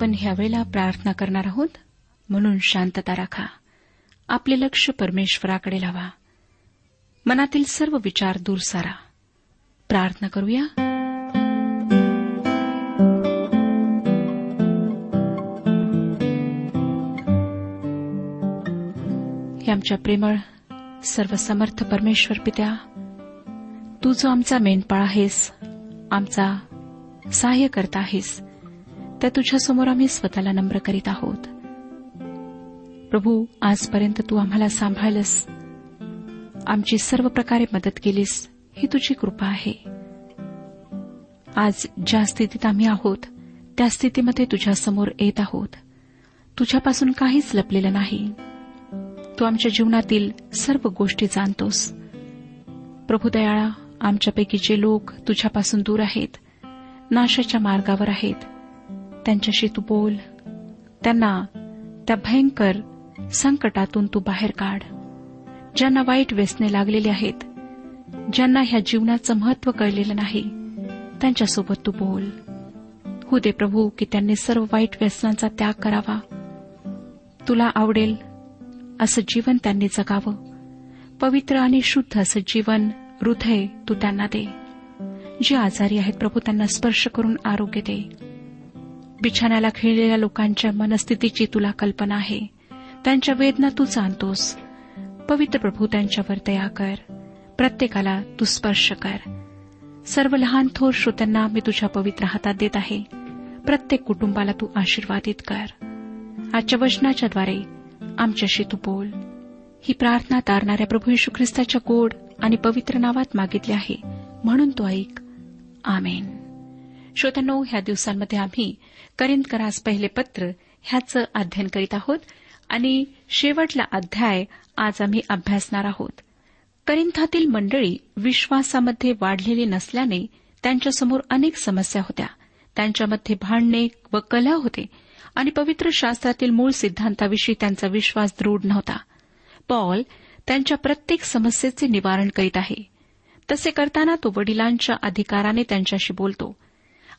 आपण ह्यावेळेला प्रार्थना करणार आहोत. म्हणून शांतता राखा. आपले लक्ष परमेश्वराकडे लावा. मनातील सर्व विचार दूर सारा. प्रार्थना करूया. आमच्या प्रेमळ सर्वसमर्थ परमेश्वर पित्या तू जो आमचा मेंढपाळ आहेस आमचा सहाय्य करता आहेस त्या तुझ्यासमोर आम्ही स्वतःला नम्र करीत आहोत. प्रभू आजपर्यंत तू आम्हाला सांभाळलंस. आमची सर्व प्रकारे मदत केलीस ही तुझी कृपा आहे. आज ज्या स्थितीत आम्ही आहोत त्या स्थितीमध्ये तुझ्यासमोर येत आहोत. तुझ्यापासून काहीच लपलेलं नाही. तू आमच्या जीवनातील सर्व गोष्टी जाणतोस. प्रभू दयाळा आमच्यापैकी जे लोक तुझ्यापासून दूर आहेत नाशाच्या मार्गावर आहेत त्यांच्याशी तू बोल. त्यांना त्या भयंकर संकटातून तू बाहेर काढ. ज्यांना वाईट व्यसने लागलेली आहेत ज्यांना ह्या जीवनाचं महत्त्व कळलेलं नाही त्यांच्यासोबत तू बोल. हो दे प्रभू की त्यांनी सर्व वाईट व्यसनांचा त्याग करावा. तुला आवडेल असं जीवन त्यांनी जगावं. पवित्र आणि शुद्ध असं जीवन हृदय तू त्यांना दे. जे आजारी आहेत प्रभू त्यांना स्पर्श करून आरोग्य दे. बिछाण्याला खिळलेल्या लोकांच्या मनस्थितीची तुला कल्पना आहे. त्यांच्या वेदना तू जाणतोस. पवित्र प्रभू त्यांच्यावर दया कर. प्रत्येकाला तू स्पर्श कर. सर्व लहान थोर श्रोत्यांना मी तुझ्या पवित्र हातात देत आहे. प्रत्येक कुटुंबाला तू आशीर्वादित कर. आजच्या वचनाच्याद्वारे आमच्याशी तू बोल. ही प्रार्थना तारणाऱ्या प्रभू येशू ख्रिस्ताच्या गोड आणि पवित्र नावात मागितली आहे. म्हणून तो ऐक. आमेन. श्रोत्यानो ह्या दिवसांमध्ये आम्ही करिंदकरास पहिले पत्र ह्याचं अध्ययन करीत आहोत आणि शेवटला अध्याय आज आम्ही अभ्यासणार आहोत. करिंथातील मंडळी विश्वासामध्ये वाढलेली नसल्याने त्यांच्यासमोर अनेक समस्या होत्या. त्यांच्यामध्ये भांडणे व कलह होते आणि पवित्र शास्त्रातील मूळ सिद्धांताविषयी त्यांचा विश्वास दृढ नव्हता. पॉल त्यांच्या प्रत्येक समस्येचे निवारण करीत आहे. तसे करताना तो वडिलांच्या अधिकाराने त्यांच्याशी बोलतो.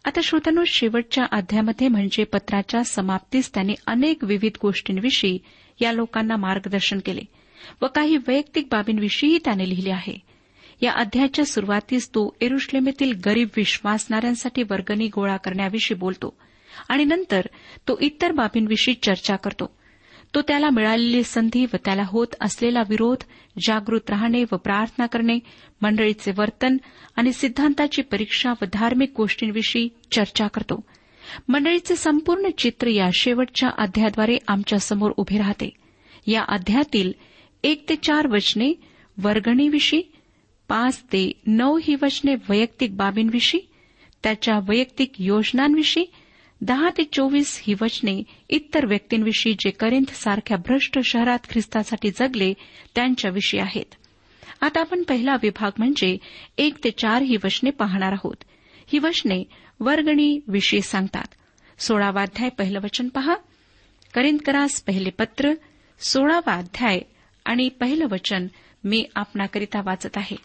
आता श्रोत्यानो शेवटच्या अध्यामध्ये म्हणजे पत्राच्या समाप्तीस त्यांनी अनेक विविध गोष्टींविषयी या लोकांना मार्गदर्शन केले व काही वैयक्तिक बाबींविषयीही त्याने लिहिले आहे. या अध्यायाच्या सुरुवातीस तो एरुश्लेमेतील गरीब विश्वासणाऱ्यांसाठी वर्गणी गोळा करण्याविषयी बोलतो आणि नंतर तो इतर बाबींविषयी चर्चा करतो. तो त्याला मिळालेली संधी व त्याला होत असलेला विरोध जागृत राहणे व प्रार्थना करणे मंडळीचे वर्तन आणि सिद्धांताची परीक्षा व धार्मिक गोष्टींविषयी चर्चा करतो. मंडळीचे संपूर्ण चित्र या शेवटच्या अध्यायाद्वारे आमच्यासमोर उभे राहते. या अध्यायातील एक ते चार वचने वर्गणीविषयी पाच ते नऊ ही वचने वैयक्तिक बाबींविषयी त्याच्या वैयक्तिक योजनांविषयी दहा ते चोवीस ही वचने इतर व्यक्तींविषयी जे करिंथ सारख्या भ्रष्ट शहरात ख्रिस्तासाठी जगले त्यांच्याविषयी आहेत. आता आपण पहिला विभाग म्हणजे एक ते चार ही वचने पाहणार आहोत. ही वचने वर्गणी विषयी सांगतात. सोळावा अध्याय पहिलं वचन पहा. करिंदकरास पहिले पत्र सोळावा अध्याय आणि पहिलं वचन मी आपणाकरिता वाचत आहे.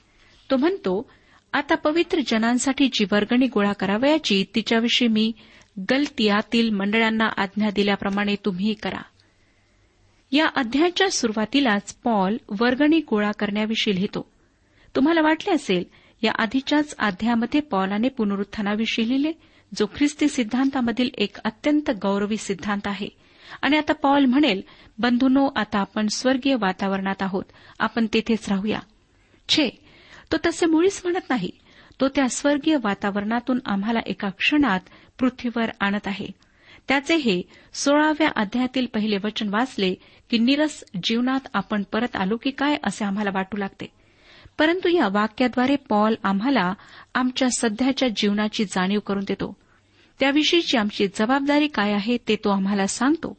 तो म्हणतो आता पवित्र जनांसाठी जी वर्गणी गोळा करावयाची तिच्याविषयी मी गलतियातील मंडळांना आज्ञा दिल्याप्रमाणे तुम्ही करा. या अध्यायाच्या सुरुवातीलाच पॉल वर्गणी गोळा करण्याविषयी लिहितो. तुम्हाला वाटले असेल या आधीच्याच अध्यायामध्ये पॉलाने पुनरुत्थानाविषयी लिहिले जो ख्रिस्ती सिद्धांतामधील एक अत्यंत गौरवी सिद्धांत आहे. आणि आता पॉल म्हणेल बंधुनो आता आपण स्वर्गीय वातावरणात आहोत आपण तेथेच राहूया. छे तो तसे मुळीच म्हणत नाही. तो त्या स्वर्गीय वातावरणातून आम्हाला एका क्षणात पृथ्वीवर आणत आहे. त्याचे हे सोळाव्या अध्यायातील पहिले वचन वाचले की निरस जीवनात आपण परत आलो की काय असे आम्हाला वाटू लागते. परंतु या वाक्याद्वारे पॉल आम्हाला आमच्या सध्याच्या जीवनाची जाणीव करून देतो. त्याविषयीची आमची जबाबदारी काय आहे ते तो आम्हाला सांगतो.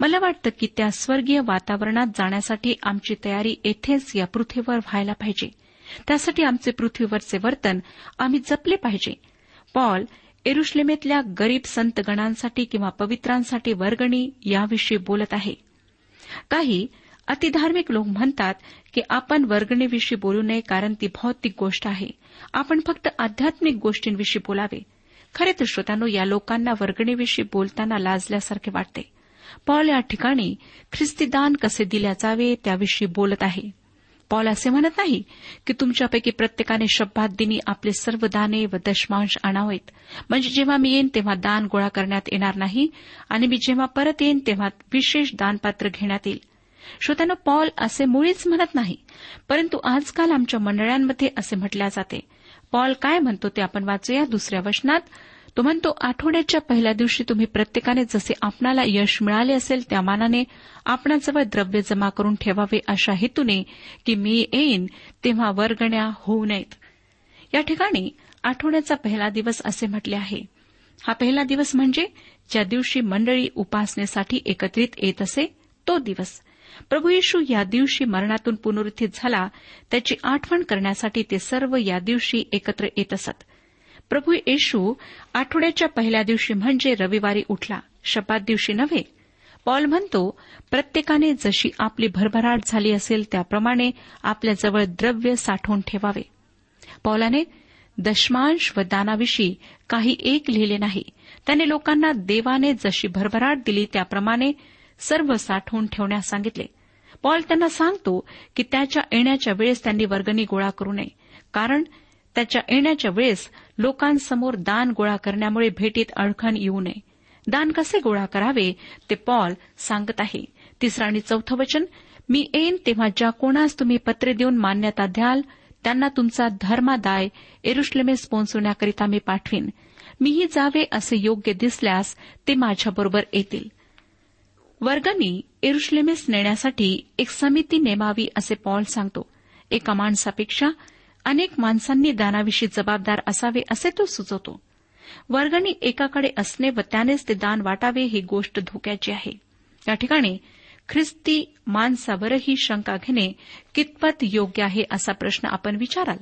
मला वाटतं की त्या स्वर्गीय वातावरणात जाण्यासाठी आमची तयारी येथेच या पृथ्वीवर व्हायला पाहिजे. त्यासाठी आमचे पृथ्वीवरचे वर्तन आम्ही जपले पाहिजे. पॉल एरुश्लेमेतल्या गरीब संतगणांसाठी किंवा पवित्रांसाठी वर्गणी याविषयी बोलत आहे. काही अतिधार्मिक लोक म्हणतात की आपण वर्गणीविषयी बोलू नये कारण ती भौतिक गोष्ट आहे. आपण फक्त आध्यात्मिक गोष्टींविषयी बोलावे. खरे तर श्रोतांनो या लोकांना वर्गणीविषयी बोलताना लाजल्यासारखे वाटते. पॉल या ठिकाणी ख्रिस्तीदान कसे दिल्या जावे त्याविषयी बोलत आहे. पॉल असे म्हणत नाही की तुमच्यापैकी प्रत्येकाने शब्दात दिनी आपले सर्व दाने व दशमांश आणावेत. म्हणजे जेव्हा मी येईन तेव्हा दान गोळा करण्यात येणार नाही आणि मी जेव्हा परत येईन तेव्हा विशेष दानपात्र घेण्यात येईल. श्रोत्यानं पॉल असे मुळीच म्हणत नाही परंतु आजकाल आमच्या मंडळांमध्ये असे म्हटल्या जाते. पॉल काय म्हणतो ते आपण वाचूया दुसऱ्या वचनात. तो म्हणतो आठवड्याच्या पहिल्या दिवशी तुम्ही प्रत्येकाने जसे आपणाला यश मिळाले असेल त्या मानाने आपणाजवळ द्रव्य जमा करून ठेवावे अशा हेतूने की मी येईन तेव्हा वर्गण्या होऊ नयेत. या ठिकाणी आठवड्याचा पहिला दिवस असे म्हटले आहे. हा पहिला दिवस म्हणजे ज्या दिवशी मंडळी उपासनेसाठी एकत्रित येत असे तो दिवस. प्रभू येशू या दिवशी मरणातून पुनरुत्थित झाला त्याची आठवण करण्यासाठी ते सर्व या दिवशी एकत्र येत असत. प्रभू येशू आठवड्याच्या पहिल्या दिवशी म्हणजे रविवारी उठला. शपात दिवशी नव्हे. पॉल म्हणतो प्रत्येकाने जशी आपली भरभराट झाली असेल त्याप्रमाणे आपल्याजवळ द्रव्य साठवून ठेवावे. पॉलाने दशमांश व दानाविषयी काही एक लिहिले नाही. त्याने लोकांना देवाने जशी भरभराट दिली त्याप्रमाणे सर्व साठवून ठेवण्यास सांगितले. पॉल त्यांना सांगतो की त्याच्या येण्याच्या वेळेस त्यांनी वर्गणी गोळा करू नये. कारण त्याच्या येण्याच्या वेळेस लोकांसमोर दान गोळा करण्यामुळे भेटीत अडखण येऊ नये. दान कसे गोळा करावे? ते पॉल सांगत आहे. तिसरं आणि चौथं वचन मी येईन तेव्हा ज्या कोणास तुम्ही पत्रे देऊन मान्यता द्याल त्यांना तुमचा धर्मादाय एरुश्लेमेस पोहोचवण्याकरिता मी पाठवीन. मीही जावे असे योग्य दिसल्यास ते माझ्याबरोबर येतील. वर्गनी एरुश्लेमेस नेण्यासाठी एक समिती नेमावी असे पॉल सांगतो. एका माणसापेक्षा अनेक माणसांनी दानाविषयी जबाबदार असावे असे तो सुचवतो. वर्गणी एकाकडे असणे व त्यानेच ते दान वाटावे ही गोष्ट धोक्याची आहे. या ठिकाणी ख्रिस्ती माणसावरही शंका घेणे कितपत योग्य आहे असा प्रश्न आपण विचाराल.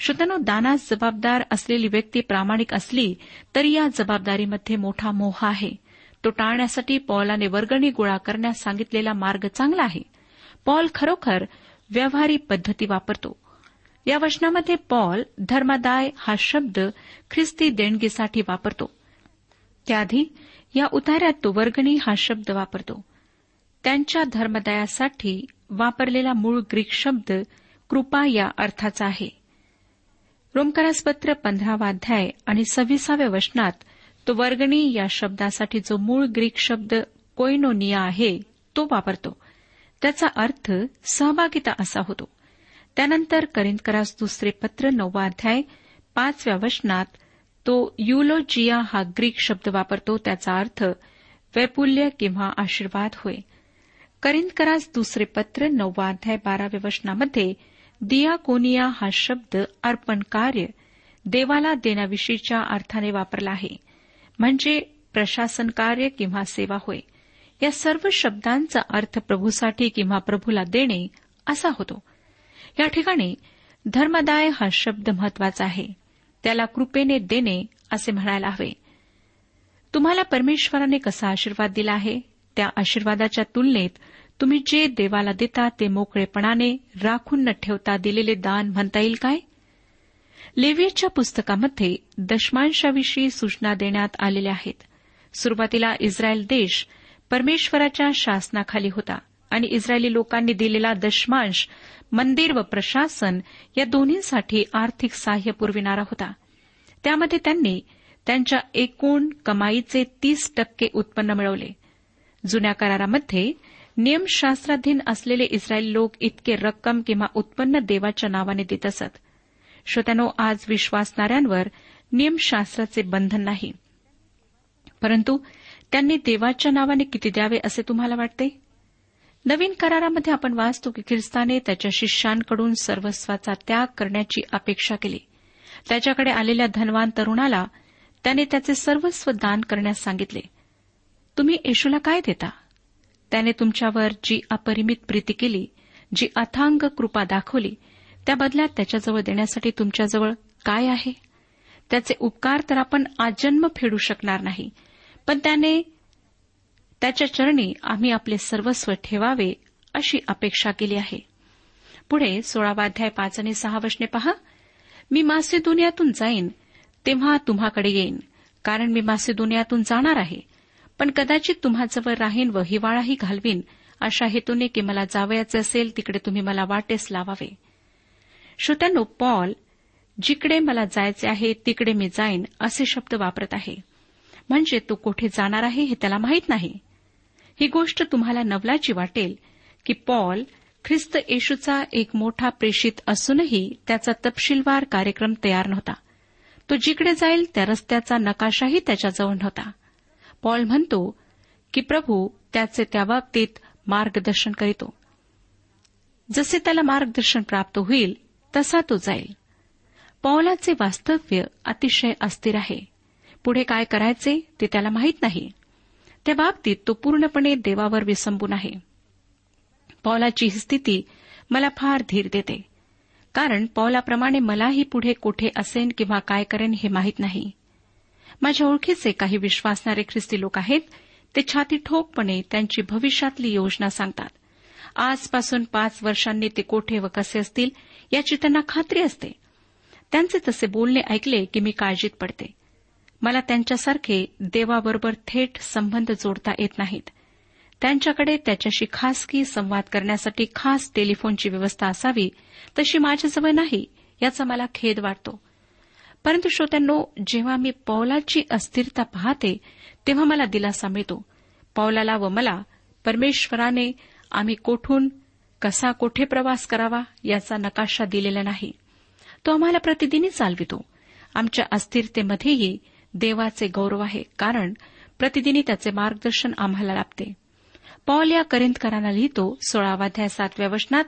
श्रोत्यानो दानास जबाबदार असलेली व्यक्ती प्रामाणिक असली तरी या जबाबदारीमध्ये मोठा मोह आहे. तो टाळण्यासाठी पॉलाने वर्गणी गोळा करण्यास सांगितलेला मार्ग चांगला आहे. पॉल खरोखर व्यवहारी पद्धती वापरतो. या वचनामध्ये पॉल धर्मादाय हा शब्द ख्रिस्ती देणगीसाठी वापरतो. त्याआधी या उतार्यात तो वर्गणी हा शब्द वापरतो. त्यांच्या धर्मदायासाठी वापरलेला मूळ ग्रीक शब्द कृपा या अर्थाचा आहे. रोमकारासपत्र पंधरावा अध्याय आणि सव्वीसाव्या वचनात तो वर्गणी या शब्दासाठी जो मूळ ग्रीक शब्द कोयनोनिया आहे तो वापरतो. त्याचा अर्थ सहभागिता असा होतो. त्यानंतर करिंदकरास दुसरे पत्र नववा अध्याय पाचव्या वचनात तो युलोजिया हा ग्रीक शब्द वापरतो त्याचा अर्थ वैपुल्य किंवा आशीर्वाद होय. करिंदकरास दुसरे पत्र नववा अध्याय बाराव्या वचनामध्ये दियाकोनिया हा शब्द अर्पण कार्य देवाला देण्याविषयीच्या अर्थाने वापरला आहे. म्हणजे प्रशासन कार्य किंवा सेवा होय. या सर्व शब्दांचा अर्थ प्रभूसाठी किंवा प्रभूला देणे असा होतो. या ठिकाणी धर्मदाय हा शब्द महत्त्वाचा आहे. त्याला कृपेने देणे असे म्हणायला हवे. तुम्हाला परमेश्वराने कसा आशीर्वाद दिला आहे? त्या आशीर्वादाच्या तुलनेत तुम्ही जे देवाला देता ते मोकळेपणाने राखून न ठेवता दिलेले दान म्हणता येईल काय? लेवियच्या पुस्तकामध्ये दशमांशाविषयी सूचना देण्यात आलेल्या आहेत. सुरुवातीला इस्रायल देश परमेश्वराच्या शासनाखाली होता. आणि इस्रायली लोकांनी दिलेला दशमांश मंदिर व प्रशासन या दोन्हीसाठी आर्थिक सहाय्य पुरविणारा होता. त्यामध्ये त्यांनी त्यांच्या एकूण कमाईचे तीस टक्के उत्पन्न मिळवले. जुन्या करारामध्ये नियमशास्त्राधीन असलेले इस्रायली लोक इतके रक्कम किंवा उत्पन्न देवाच्या नावाने देत असत. श्रोत्यानो आज विश्वासणाऱ्यांवर नियमशास्त्राचे बंधन नाही. परंतु त्यांनी देवाच्या नावाने किती द्यावे असे तुम्हाला वाटते? नवीन करारामध्ये आपण वाचतो की ख्रिस्ताने त्याच्या शिष्यांकडून सर्वस्वाचा त्याग करण्याची अपेक्षा केली. त्याच्याकडे आलेल्या धनवान तरुणाला त्याने त्याचे सर्वस्व दान करण्यास सांगितले. तुम्ही येशूला काय देता? त्याने तुमच्यावर जी अपरिमित प्रीती केली जी अथांग कृपा दाखवली त्या बदल्यात त्याच्याजवळ देण्यासाठी तुमच्याजवळ काय आहे? त्याचे उपकार तर आपण आजन्म फेडू शकणार नाही पण त्याने त्याच्या चरणी आम्ही आपले सर्वस्व ठेवावे अशी अपेक्षा केली आहे. पुढे सोळावाध्याय पाच आणि सहा वशने पहा. मी मासेदुनियातून जाईन तेव्हा तुम्हाकडे येईन कारण मी मासेदुनियातून जाणार आहे. पण कदाचित तुम्हाजवळ राहीन व हिवाळाही घालवीन अशा हेतूने की मला जावयाचे असेल तिकडे तुम्ही मला वाटेस लावावे. श्रोत्यांनो पॉल जिकडे मला जायचे आहे तिकडे मी जाईन असे शब्द वापरत आहे. म्हणजे तो कोठे जाणार आहे हे त्याला माहीत नाही. ही गोष्ट तुम्हाला नवलाची वाटेल की पॉल ख्रिस्त येशूचा एक मोठा प्रेषित असूनही त्याचा तपशीलवार कार्यक्रम तयार नव्हता. तो जिकडे जाईल त्या रस्त्याचा नकाशाही त्याच्याजवळ नव्हता. पॉल म्हणतो की प्रभू त्याचे त्या बाबतीत मार्गदर्शन करीतो. जसे त्याला मार्गदर्शन प्राप्त होईल तसा तो जाईल. पौलाचे वास्तव्य अतिशय अस्थिर आहे. पुढे काय करायचे ते त्याला माहीत नाही. त्या बाबतीत तो पूर्णपणे देवावर विसंबून आहे. पौलाची ही स्थिती मला फार धीर देते. कारण पौलाप्रमाणे मलाही पुढे कोठे असेन किंवा काय करेन हे माहीत नाही. माझ्या ओळखीचे काही विश्वासणारे ख्रिस्ती लोक आहेत ते छाती ठोकपणे त्यांची भविष्यातली योजना सांगतात. आजपासून पाच वर्षांनी ते कोठे व कसे असतील याची त्यांना खात्री असते. त्यांचे तसे बोलणे ऐकले की मी काळजीत पडते. मला त्यांच्यासारखे देवाबरोबर थेट संबंध जोडता येत नाहीत. त्यांच्याकडे त्याच्याशी खासगी संवाद करण्यासाठी खास टेलिफोनची व्यवस्था असावी तशी माझ्याजवळ नाही याचा मला खेद वाटतो. परंतु श्रोत्यांनो जेव्हा मी पौलाची अस्थिरता पाहते तेव्हा मला दिलासा मिळतो. पौलाला व मला परमेश्वराने आम्ही कोठून कसा कोठे प्रवास करावा याचा नकाशा दिलेला नाही. तो आम्हाला प्रतिदिनी चालवितो. आमच्या अस्थिरतेमध्येही देवाचे गौरव आहे कारण प्रतिदिनी त्याचे मार्गदर्शन आम्हाला लाभते. पॉल या करिंदकरांना लिहितो सोळावाध्याय सातव्या वचनात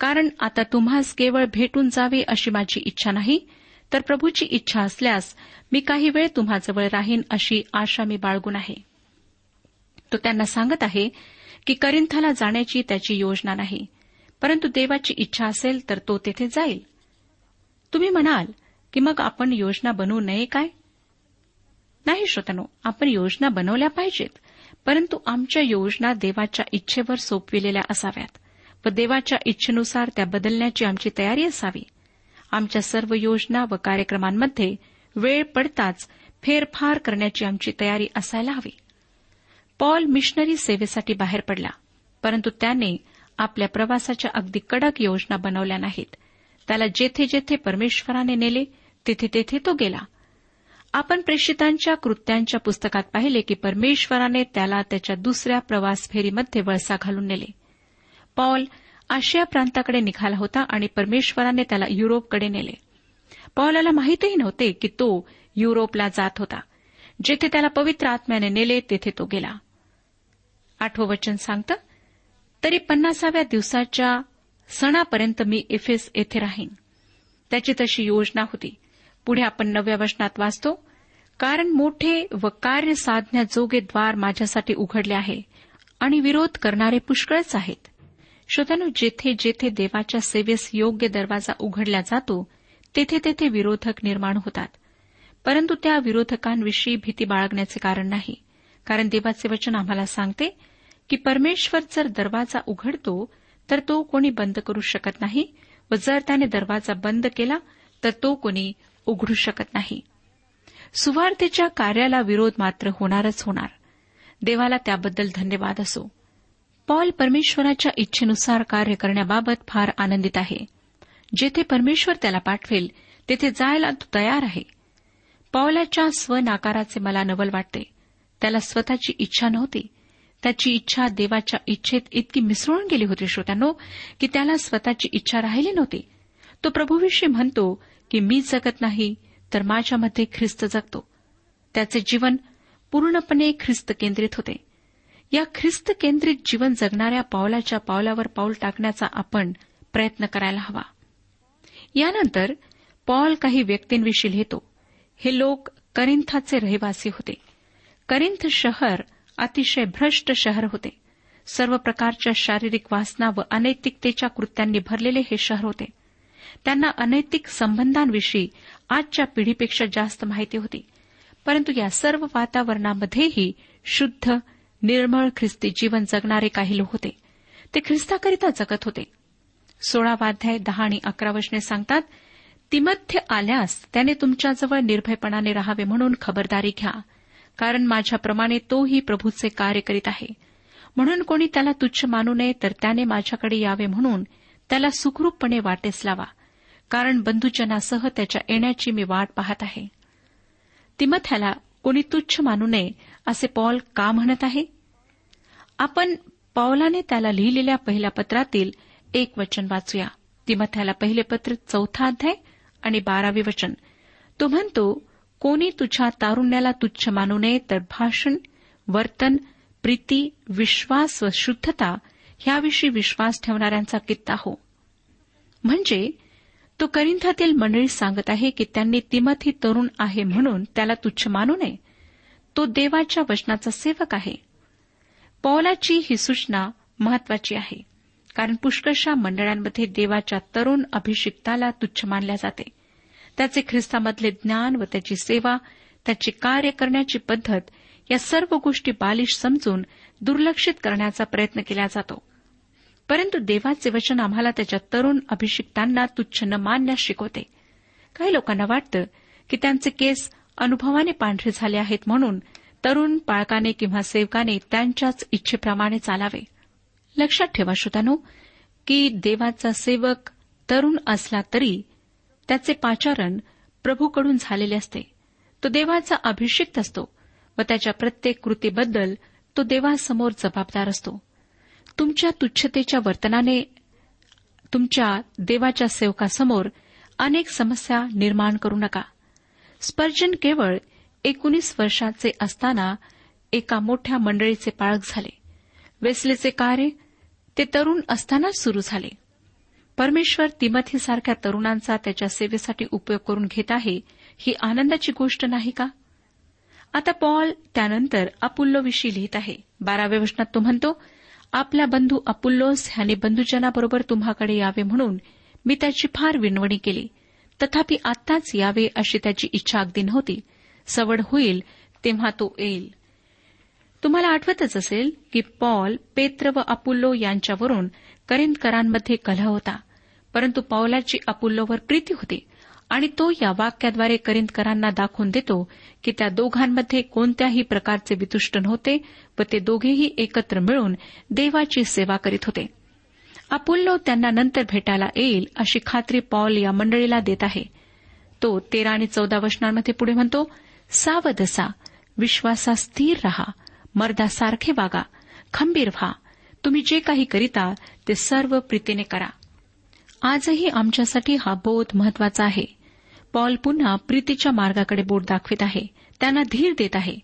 कारण आता तुम्हास केवळ भेटून जावे अशी माझी इच्छा नाही तर प्रभूची इच्छा असल्यास मी काही वेळ तुम्हाजवळ राहीन अशी आशा मी बाळगून आहे. तो त्यांना सांगत आहे की करिंथाला जाण्याची त्याची योजना नाही परंतु देवाची इच्छा असेल तर तो तेथे जाईल. तुम्ही म्हणाल की मग आपण योजना बनवू नये काय? नाही श्रोतनो आपण योजना बनवल्या पाहिजेत परंतु आमच्या योजना देवाच्या इच्छेवर सोपविलेल्या असाव्यात व देवाच्या इच्छेनुसार त्या बदलण्याची आमची तयारी असावी. आमच्या सर्व योजना व कार्यक्रमांमध्ये वेळ पडताच फेरफार करण्याची आमची तयारी असायला हवी. पॉल मिशनरी सेवेसाठी बाहेर पडला परंतु त्याने आपल्या प्रवासाच्या अगदी कडक योजना बनवल्या नाहीत. त्याला जेथे जेथे परमेश्वराने नेले तिथे तेथे तो गेला. आपण प्रेषितांच्या कृत्यांच्या पुस्तकात पाहिले की परमेश्वराने त्याला त्याच्या दुसऱ्या प्रवास फेरीमध्ये वळसा घालून नेले. पॉल आशिया प्रांताकडे निघाला होता आणि परमेश्वराने त्याला युरोपकडे नेले. पॉलाला माहितही नव्हते की तो युरोपला जात होता. जेथे त्याला पवित्र आत्म्याने नेले तेथे तो गेला. आठवं वचन सांगतं तरी पन्नासाव्या दिवसाच्या सणापर्यंत मी इफेस येथे राहीन. त्याची तशी योजना होती. पुढे आपण नव्या वचनात वाचतो कारण मोठे व कार्य साधण्याजोगे द्वार माझ्यासाठी उघडले आहे आणि विरोध करणारे पुष्कळच आहेत. श्रोत्यानो जेथे जेथे देवाच्या सेवेस योग्य दरवाजा उघडला जातो तेथे तेथे विरोधक निर्माण होतात. परंतु त्या विरोधकांविषयी भीती बाळगण्याचे कारण नाही. कारण देवाचे वचन आम्हाला सांगते की परमेश्वर जर दरवाजा उघडतो तर तो कोणी बंद करू शकत नाही व जर त्याने दरवाजा बंद केला तर तो कोणी उघडू शकत नाही. सुवार्थेच्या कार्याला विरोध मात्र होणारच होणार. देवाला त्याबद्दल धन्यवाद असो. पॉल परमेश्वराच्या इच्छेनुसार कार्य करण्याबाबत फार आनंदित आहे. जेथे परमेश्वर त्याला पाठवेल तेथे जायला तो तयार आहे. पॉलाच्या स्वनाकाराचे मला नवल वाटते. त्याला स्वतःची इच्छा नव्हती. त्याची इच्छा देवाच्या इच्छेत इतकी मिसळून गेली होती श्रोत्यानो की त्याला स्वतःची इच्छा राहिली नव्हती. तो प्रभूविषयी म्हणतो की मी जगत नाही तर माझ्यामध्ये ख्रिस्त जगतो. त्याचे जीवन पूर्णपणे ख्रिस्त केंद्रित होते. या ख्रिस्त केंद्रित जीवन जगणाऱ्या पावलाच्या पावलावर पाऊल टाकण्याचा आपण प्रयत्न करायला हवा. यानंतर पॉल काही व्यक्तींविषयी लिहितो. हे लोक करिंथाचे रहिवासी होते. करिंथ शहर अतिशय भ्रष्ट शहर होते. सर्व प्रकारच्या शारीरिक वासना व अनैतिकतेच्या कृत्यांनी भरलेले हे शहर होते. त्यांना अनैतिक संबंधांविषयी आजच्या पिढीपेक्षा जास्त माहिती होती. परंतु या सर्व वातावरणामध्येही शुद्ध निर्मळ ख्रिस्ती जीवन जगणारे काही लोक होते. ते ख्रिस्ताकरिता जगत होते. सोळावाध्याय दहा आणि अकरा वचने सांगतात तिमध्य आल्यास त्याने तुमच्याजवळ निर्भयपणाने राहावे म्हणून खबरदारी घ्या. कारण माझ्याप्रमाणे तोही प्रभूचे कार्य करीत आहे. म्हणून कोणी त्याला तुच्छ मानू नये तर त्याने माझ्याकडे यावे म्हणून त्याला सुखरूपपणे वाटेस लावा कारण बंधुजनासह त्याच्या येण्याची मी वाट पाहत आहे. तिमथ्याला कोणी तुच्छ मानू नये असे पॉल का म्हणत आहे? आपण पॉलाने त्याला लिहिलेल्या पहिल्या पत्रातील एक वचन वाचूया. तिमथ्याला पहिले पत्र चौथा अध्याय आणि बारावे वचन. तो म्हणतो कोणी तुझ्या तारुण्याला तुच्छ मानू नये तर भाषण वर्तन प्रीती विश्वास व शुद्धता ह्याविषयी विश्वास ठेवणाऱ्यांचा कित्ता हो. म्हणजे तो करिंथातील मंडळी सांगत आहे की त्यांनी तिमथी तरुण आहे म्हणून त्याला तुच्छ मानू नये. तो देवाच्या वचनाचा सेवक आहे. पौलाची ही सूचना महत्वाची आहे कारण पुष्कळशा मंडळांमध्ये देवाच्या तरुण अभिषिक्ताला तुच्छ मानल्या जाते. त्याचे ख्रिस्तामधले ज्ञान व त्याची सेवा त्याची कार्य करण्याची पद्धत या सर्व गोष्टी बालिश समजून दुर्लक्षित करण्याचा प्रयत्न केला जातो. परंतु देवाचे वचन आम्हाला त्याच्या तरुण अभिषिक्तांना तुच्छ न मानण्यास शिकवते. काही लोकांना वाटतं की त्यांचे केस अनुभवाने पांढरे झाले आहेत म्हणून तरुण पाळकाने किंवा सेवकाने त्यांच्याच इच्छेप्रमाणे चालावे. लक्षात ठेवा श्रोतानो की देवाचा सेवक तरुण असला तरी त्याचे पाचारण प्रभूकडून झालेले असते. तो देवाचा अभिषिक्त असतो व त्याच्या प्रत्येक कृतीबद्दल तो देवासमोर जबाबदार असतो. तुमच्या तुच्छतेच्या वर्तनाने तुमच्या देवाच्या सेवकासमोर अनेक समस्या निर्माण करू नका. स्पर्जन केवळ एकोणीस वर्षाचे असताना एका मोठ्या मंडळीचे पाळक झाले. वेसलेचे कार्य ते तरुण असतानाच सुरू झाले. परमेश्वर तिमथीसारख्या तरुणांचा त्याच्या सेवेसाठी उपयोग करून घेत आहे ही आनंदाची गोष्ट नाही का? आता पॉल त्यानंतर अपुल्लोविषयी लिहित आहे. बाराव्या वचनात तो म्हणतो आपला बंधू अपुल्लोस ह्याने बंधुजनाबरोबर तुम्हाकडे यावे म्हणून मी त्याची फार विनवणी केली. तथापि आत्ताच यावे अशी त्याची इच्छा अगदी नव्हती. सवड होईल तेव्हा तो येईल. तुम्हाला आठवतच असेल की पॉल पेत्र व अपुल्लो यांच्यावरून करिंदकरांमध्ये कलह होता. परंतु पौलाची अपुल्लोवर प्रीती होती. आणि तो या वाक्याद्वारे करिंदकरांना दाखवून देतो की त्या दोघांमध्ये कोणत्याही प्रकारचे वितुष्ट नव्हते व ते दोघेही एकत्र मिळून देवाची सेवा करीत होते. अपुल्लो त्यांना नंतर भेटायला येईल अशी खात्री पॉल या मंडळीला देत आहे. तो तेरा आणि चौदा वचनांमध्ये पुढे म्हणतो सावध असा विश्वासा स्थिर रहा मर्दासारखे वागा खंबीर व्हा तुम्ही जे काही करिता ते सर्व प्रीतीने करा. आजही आमच्यासाठी हा बोध महत्त्वाचा आहे. पॉल पुन्हा प्रीतीच्या मार्गाकडे बोट दाखवित आहे. त्यांना धीर देत आहे.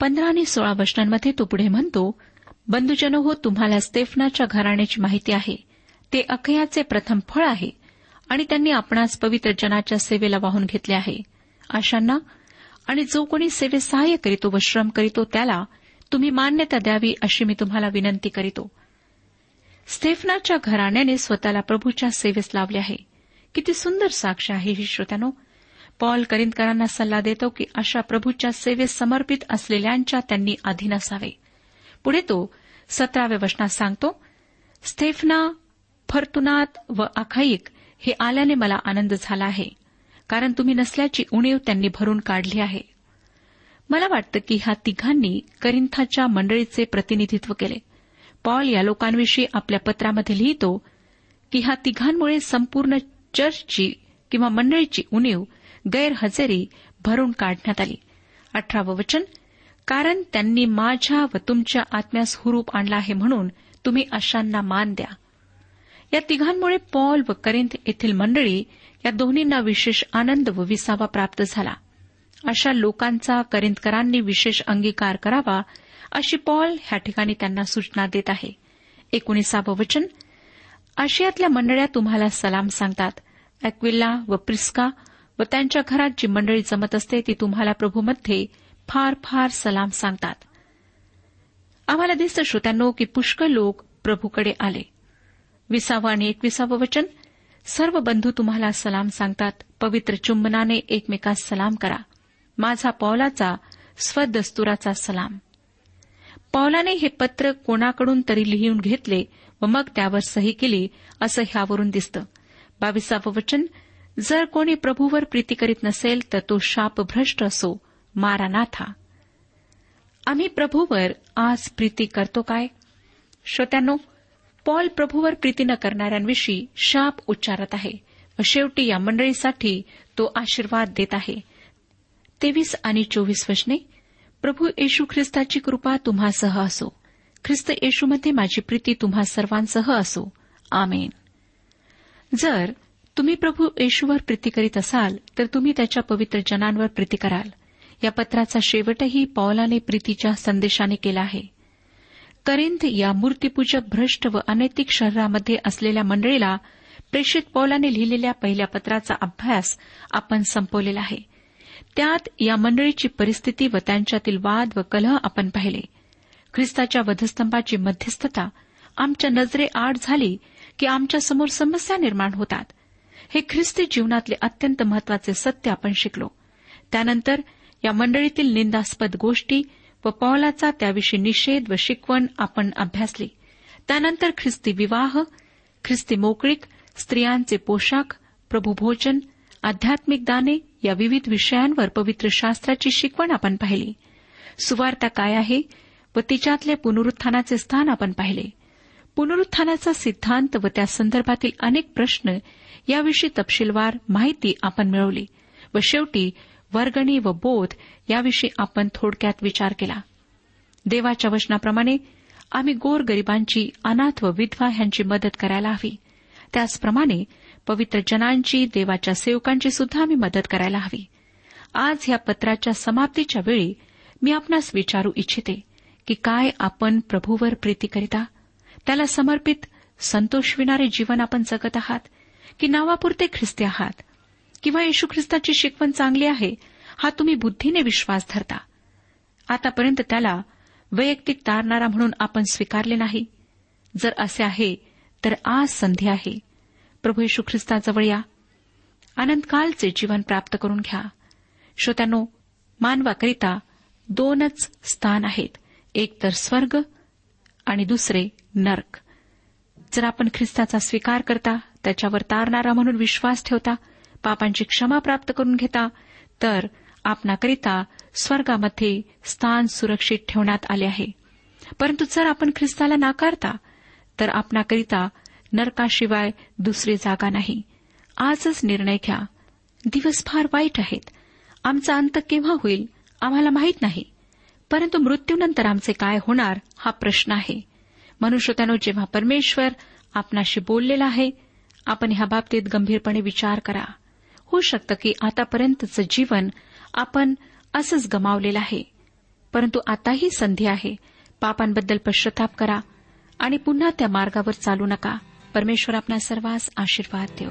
पंधरा आणि सोळा वचनांमध्ये तो पुढे म्हणतो बंधुजनो हो तुम्हाला स्टेफनाच्या घराण्याची माहिती आहे. ते अखयाचे प्रथम फळ आहे आणि त्यांनी आपणास पवित्र जनाच्या सेवेला वाहून घेतले आहे. अशांना आणि जो कोणी सेवेत सहाय्य करीतो व श्रम करीतो त्याला तुम्ही मान्यता द्यावी अशी मी तुम्हाला विनंती करीतो. स्टेफनाच्या घराण्याने स्वतःला प्रभूच्या सेवेस लावले आहे. किती सुंदर साक्ष आहे ही श्रोत्यानो. पॉल करिंदकरांना सल्ला देतो की अशा प्रभूच्या सेवेत समर्पित असलेल्यांच्या त्यांनी अधीन असावे. पुढे तो सतराव्या वचनात सांगतो स्टेफना फर्तुनात व अखाईक हे आल्याने मला आनंद झाला आहे कारण तुम्ही नसल्याची उणीव त्यांनी भरून काढली आहे. मला वाटतं की ह्या तिघांनी करिंथाच्या मंडळीचे प्रतिनिधित्व केले. पॉल या लोकांविषयी आपल्या पत्रामध्ये लिहितो की ह्या तिघांमुळे संपूर्ण चर्चची किंवा मंडळीची उणीव गैरहजेरी भरून काढण्यात आली. अठरावं वचन कारण त्यांनी माझ्या व तुमच्या आत्म्यास हुरूप आणला आहे म्हणून तुम्ही अशांना मान द्या. या तिघांमुळे पॉल व करिंथ येथील मंडळी या दोन्हींना विशेष आनंद व विसावा प्राप्त झाला. अशा लोकांचा करिंदकरांनी विशेष अंगीकार करावा अशी पॉल ह्या ठिकाणी त्यांना सूचना देत आहे. एकोणीसावं वचन आशियातल्या मंडळ्या तुम्हाला सलाम सांगतात. अक्विल्ला व प्रिस्का व त्यांच्या घरात जी मंडळी जमत असते ती तुम्हाला प्रभूमध्ये फार फार सलाम सांगतात. आम्हाला दिसतं श्रोत्यांनो की पुष्कळ लोक प्रभूकडे आले. विसावं आणि एकविसावं वचन सर्व बंधू तुम्हाला सलाम सांगतात. पवित्र चुंबनाने एकमेकास सलाम करा. माझा पौलाचा स्वदस्तुराचा सलाम. पौलाने हे पत्र कोणाकडून तरी लिहून घेतले व मग त्यावर सही केली असं ह्यावरून दिसतं. बावीसावं वचन जर कोणी प्रभूवर प्रीती करीत नसेल तर तो शापभ्रष्ट असो मारा नाथा आम्ही प्रभूवर आज प्रीती करतो काय? श्रोत्यांनो पॉल प्रभूवर प्रीती न करणाऱ्यांविषयी शाप उच्चारत आहे. व शेवटी या मंडळीसाठी तो आशीर्वाद देत आहे. तेवीस आणि चोवीस वचने प्रभू येशू ख्रिस्ताची कृपा तुम्हासह असो. ख्रिस्त येशूमध्ये माझी प्रीती तुम्हा सर्वांसह असो. आमेन. जर तुम्ही प्रभू येशूवर प्रीती करीत असाल तर तुम्ही त्याच्या पवित्र जनांवर प्रीती कराल. या पत्राचा शेवटही पौलाने प्रीतीच्या संदेशाने केला आहे. करिंद या मूर्तीपूजक भ्रष्ट व अनैतिक शहरामध्ये असलेल्या मंडळीला प्रेषित पौलाने लिहिलेल्या पहिल्या पत्राचा अभ्यास आपण संपवलेला आहे. त्यात या मंडळीची परिस्थिती व त्यांच्यातील वाद व कलह आपण पाहिले. ख्रिस्ताच्या वधस्तंभाची मध्यस्थता आमच्या नजरे आड झाली की आमच्यासमोर समस्या निर्माण होतात. हे ख्रिस्ती जीवनातले अत्यंत महत्त्वाचे सत्य आपण शिकलो. त्यानंतर या मंडळीतील निंदास्पद गोष्टी व पौलाचा त्याविषयी निषेध व शिकवण आपण अभ्यासली. त्यानंतर ख्रिस्ती विवाह ख्रिस्ती मोकळीक स्त्रियांचे पोशाख प्रभूभोजन आध्यात्मिक दाने या विविध विषयांवर पवित्र शास्त्राची शिकवण आपण पाहिली. सुवार्ता काय आहे? व तिच्यातले पुनरुत्थानाचे स्थान आपण पाहिले. पुनरुत्थानाचा सिद्धांत व त्या संदर्भातील अनेक प्रश्न याविषयी तपशीलवार माहिती आपण मिळवली व शेवटी वर्गणी व बोध याविषयी आपण थोडक्यात विचार केला. देवाच्या वचनाप्रमाणे आम्ही गोर गरिबांची अनाथ व विधवा ह्यांची मदत करायला हवी. त्याचप्रमाणे पवित्र जनांची देवाच्या सेवकांची सुद्धा आम्ही मदत करायला हवी. आज ह्या पत्राच्या समाप्तीच्या वेळी मी आपणास विचारू इच्छिते. की काय आपण प्रभूवर प्रीती करिता त्याला समर्पित संतोषविणारे जीवन आपण जगत आहात? की नावापुरते ख्रिस्ती आहात? किंवा येशू ख्रिस्ताची शिकवण चांगली आहे हा तुम्ही बुद्धीने विश्वास धरता. आतापर्यंत त्याला वैयक्तिक तारणारा म्हणून आपण स्वीकारले नाही. जर असे आहे तर आज संधी आहे. प्रभू येशू ख्रिस्ताजवळ या. आनंदकालचे जीवन प्राप्त करून घ्या. श्रोत्यानो मानवाकरिता दोनच स्थान आहेत. एक तर स्वर्ग आणि दुसरे नर्क. जर आपण ख्रिस्ताचा स्वीकार करता त्याच्यावर तारणारा म्हणून विश्वास ठेवता पापांची क्षमा प्राप्त करून घेता तर आपणाकरिता स्वर्गामध्ये स्थान सुरक्षित ठेवण्यात आले आहे. परंतु जर आपण ख्रिस्ताला नाकारता तर आपणाकरिता नरकाशिवाय दुसरी जागा नाही. आजच निर्णय घ्या. दिवस फार वाईट आहेत. आमचा अंत केव्हा होईल आम्हाला माहीत नाही. परंतु मृत्यूनंतर आमचे काय होणार हा प्रश्न आहे. मनुष्यतानो जेव्हा परमेश्वर आपणाशी बोललेला आहे आपण ह्या बाबतीत गंभीरपणे विचार करा. होऊ शकतं की आतापर्यंतचं जीवन आपण असंच गमावलेलं आहे. परंतु आताही संधी आहे. पापांबद्दल पश्चाताप करा आणि पुन्हा त्या मार्गावर चालू नका. परमेश्वर आपला सर्वांस आशीर्वाद देऊ